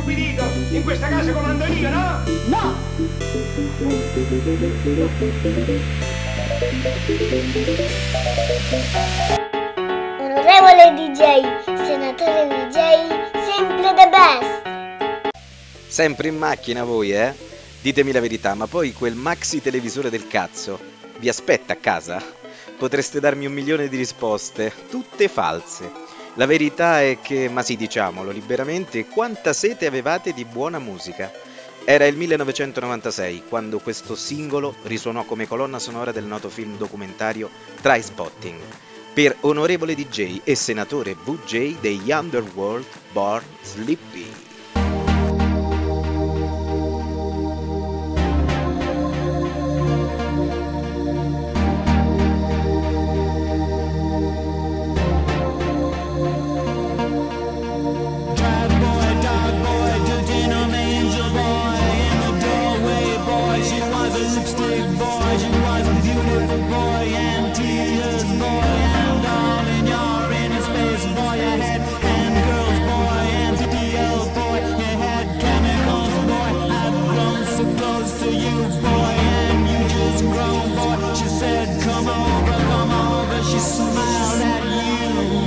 ubbidito. In questa casa comando io, no? No! Onorevole DJ, senatore DJ, sempre the best. Sempre in macchina voi, eh? Ditemi la verità, ma poi quel maxi televisore del cazzo vi aspetta a casa? Potreste darmi un milione di risposte, tutte false. La verità è che, ma sì, diciamolo liberamente, quanta sete avevate di buona musica. Era il 1996 quando questo singolo risuonò come colonna sonora del noto film documentario Try Spotting per onorevole DJ e senatore VJ degli Underworld Born Sleepy. boy and you just grown boy. She said, come over, come over. She smiled at you.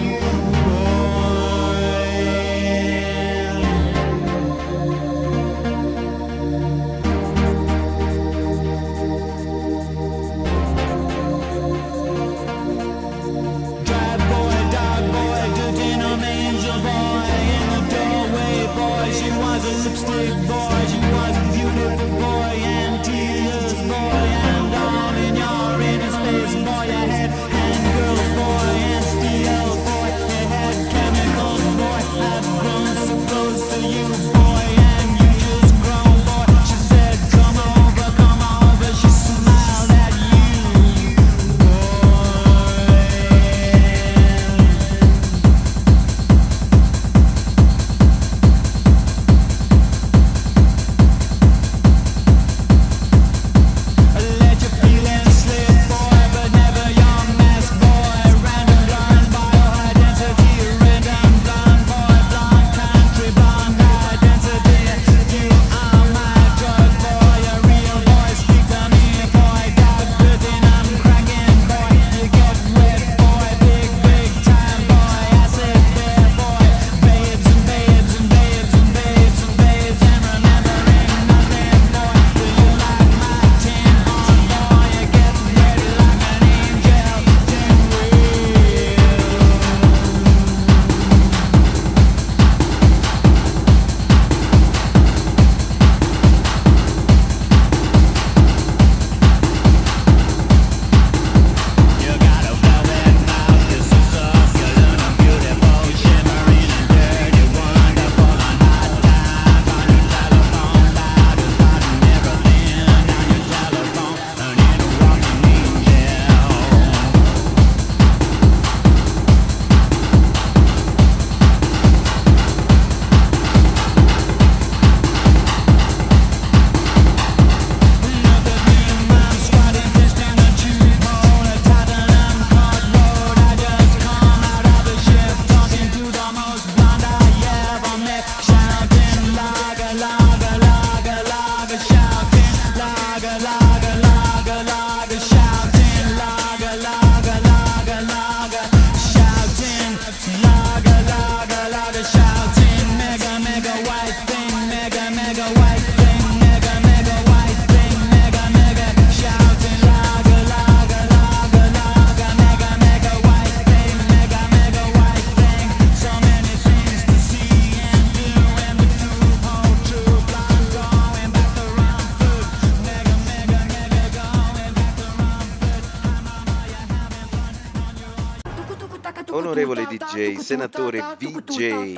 DJ, senatore VJ,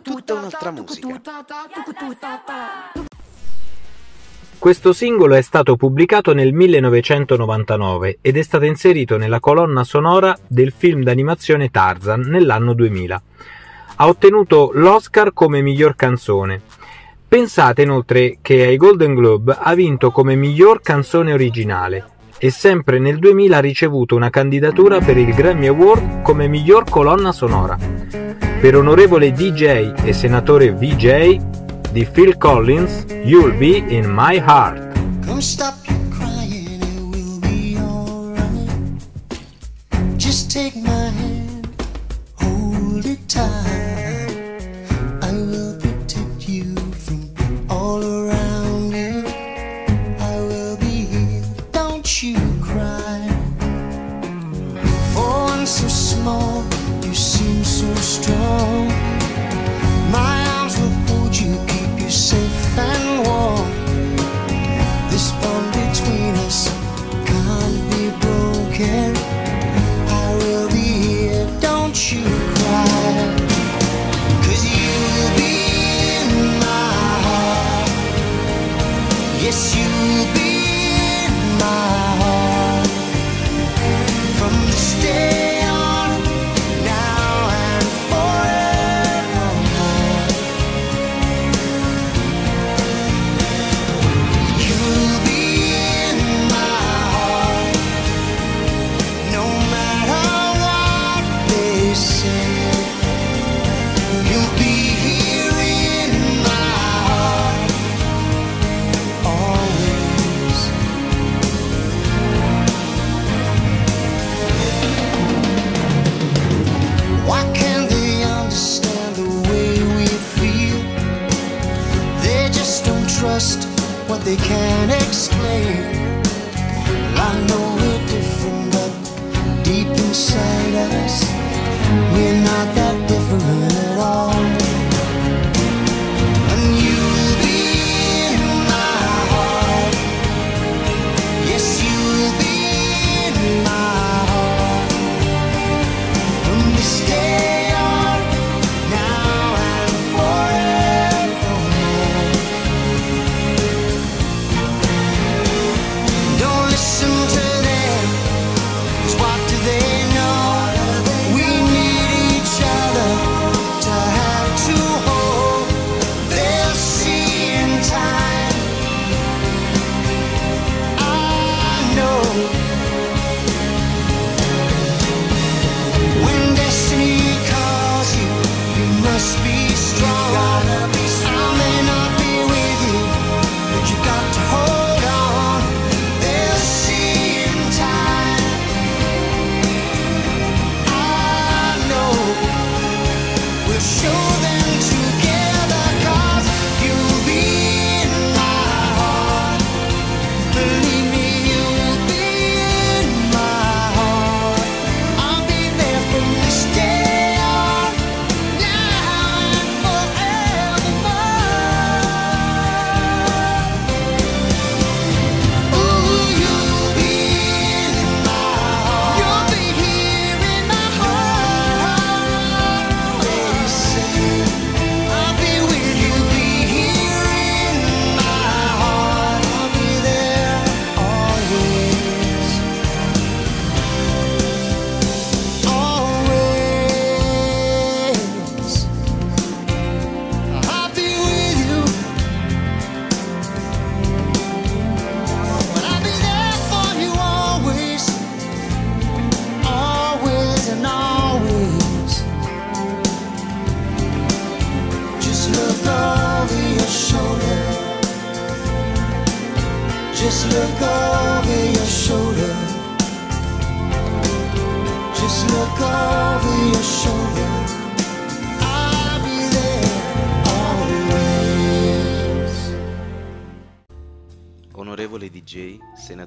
tutta un'altra musica. Questo singolo è stato pubblicato nel 1999 ed è stato inserito nella colonna sonora del film d'animazione Tarzan nell'anno 2000. Ha ottenuto l'Oscar come miglior canzone. Pensate inoltre che ai Golden Globe ha vinto come miglior canzone originale e sempre nel 2000 ha ricevuto una candidatura per il Grammy Award come miglior colonna sonora. per onorevole DJ e senatore VJ di Phil Collins, You'll Be in My Heart. Come stop your crying, it will be alright. Just take my hand, hold it tight. Inside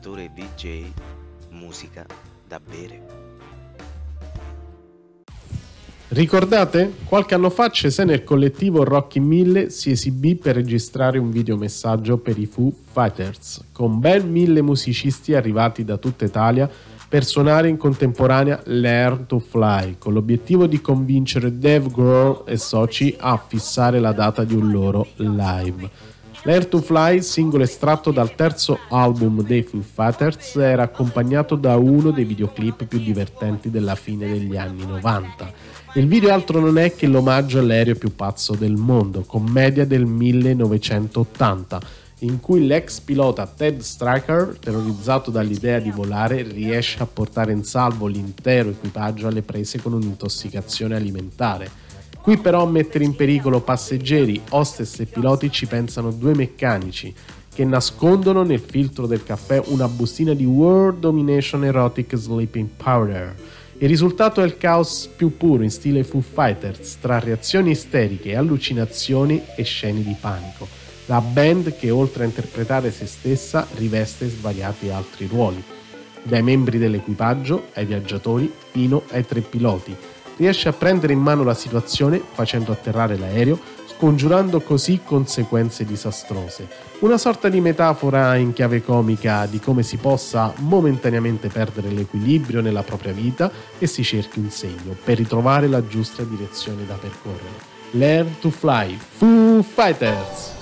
DJ, senatore VJ, musica da bere. Ricordate? Qualche anno fa Cesena e il collettivo Rocky 1000 si esibì per registrare un videomessaggio per i Foo Fighters, con ben mille musicisti arrivati da tutta Italia per suonare in contemporanea Learn to Fly, con l'obiettivo di convincere Dave Grohl e soci a fissare la data di un loro live. Learn to Fly, singolo estratto dal terzo album dei Foo Fighters, era accompagnato da uno dei videoclip più divertenti della fine degli anni 90. Il video altro non è che l'omaggio all'aereo più pazzo del mondo, commedia del 1980, in cui l'ex pilota Ted Striker, terrorizzato dall'idea di volare, riesce a portare in salvo l'intero equipaggio alle prese con un'intossicazione alimentare. Qui però a mettere in pericolo passeggeri, hostess e piloti ci pensano due meccanici che nascondono nel filtro del caffè una bustina di World Domination Erotic Sleeping Powder. Il risultato è il caos più puro in stile Foo Fighters, tra reazioni isteriche, allucinazioni e scene di panico. La band che oltre a interpretare se stessa riveste svariati altri ruoli, dai membri dell'equipaggio ai viaggiatori fino ai tre piloti. Riesce a prendere in mano la situazione facendo atterrare l'aereo, scongiurando così conseguenze disastrose. Una sorta di metafora in chiave comica di come si possa momentaneamente perdere l'equilibrio nella propria vita e si cerchi un segno per ritrovare la giusta direzione da percorrere. Learn to Fly, Foo Fighters!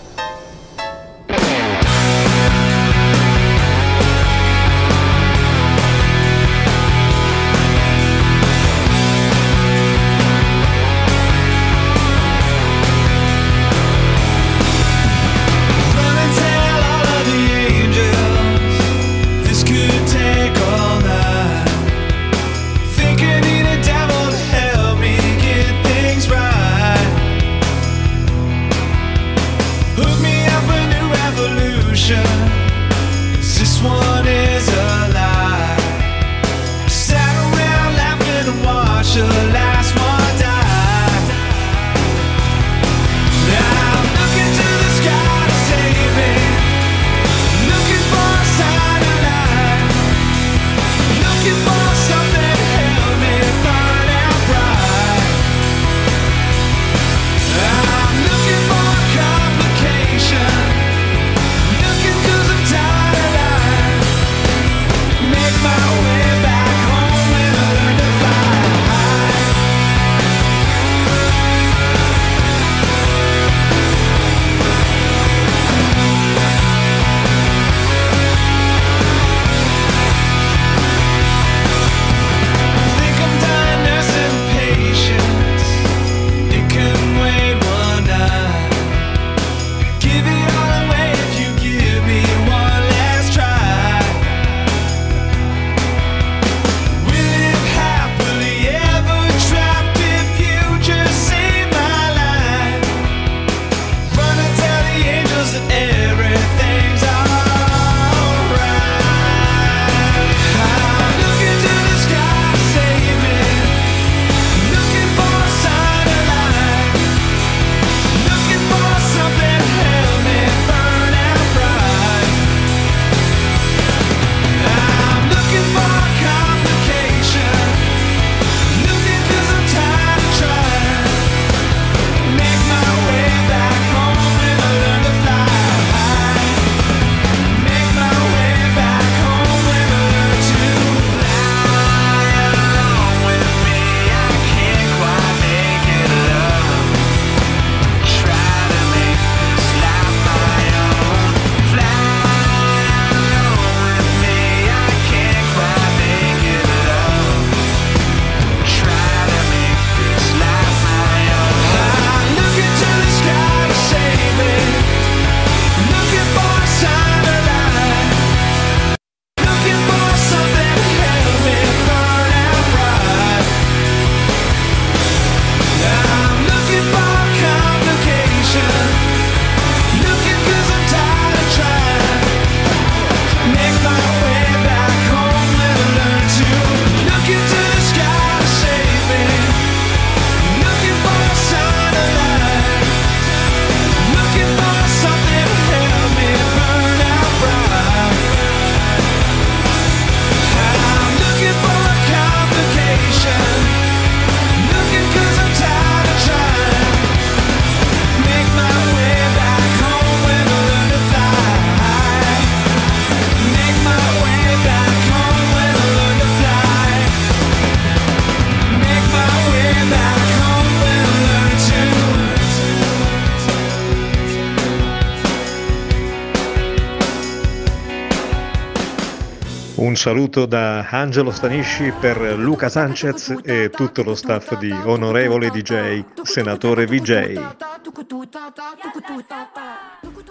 Saluto da Angelo Stanisci per Luca Sanchez e tutto lo staff di Onorevole DJ, Senatore VJ.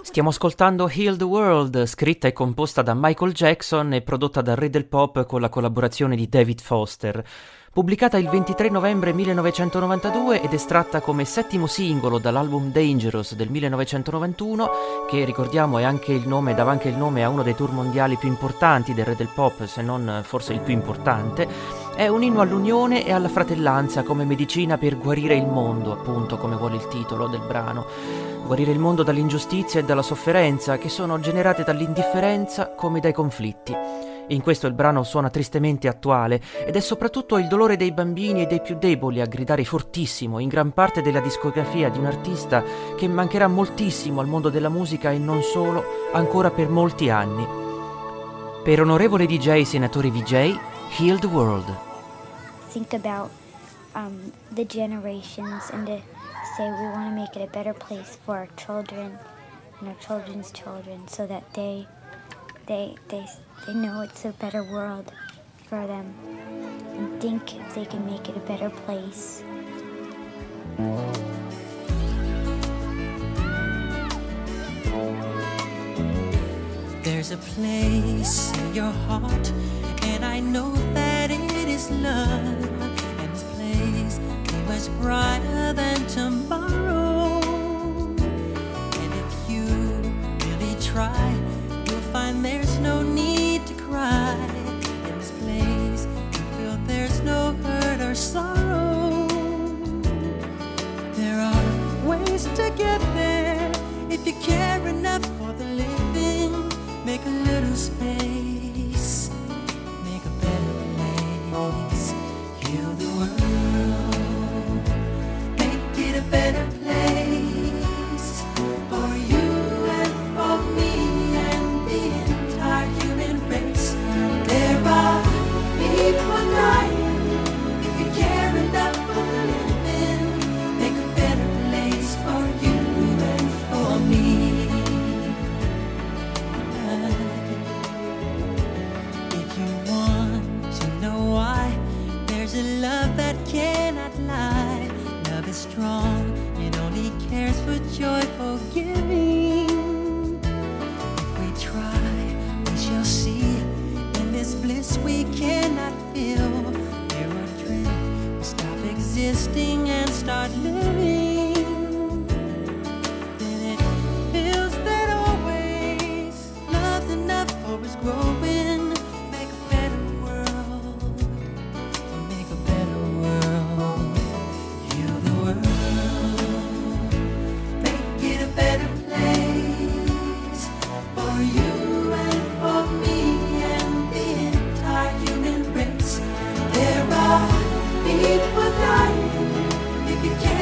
Stiamo ascoltando Heal the World, scritta e composta da Michael Jackson e prodotta da Re del Pop con la collaborazione di David Foster. Pubblicata il 23 novembre 1992 ed estratta come settimo singolo dall'album Dangerous del 1991, che ricordiamo è anche il nome, dava anche il nome a uno dei tour mondiali più importanti del re del pop, se non forse il più importante, è un inno all'unione e alla fratellanza come medicina per guarire il mondo, appunto come vuole il titolo del brano. Guarire il mondo dall'ingiustizia e dalla sofferenza che sono generate dall'indifferenza come dai conflitti. In questo il brano suona tristemente attuale ed è soprattutto il dolore dei bambini e dei più deboli a gridare fortissimo in gran parte della discografia di un artista che mancherà moltissimo al mondo della musica e non solo ancora per molti anni. Per onorevole DJ senatore VJ, Heal the World. Think about um, the generations and to say we want to make it a better place for our children and our children's children so that they they they they know it's a better world for them and think if they can make it a better place. There's a place in your heart, and I know that it is love. And this place is much brighter than tomorrow. And if you really try, ways to get there if you care enough for the living. Make a little space,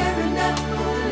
Never enough.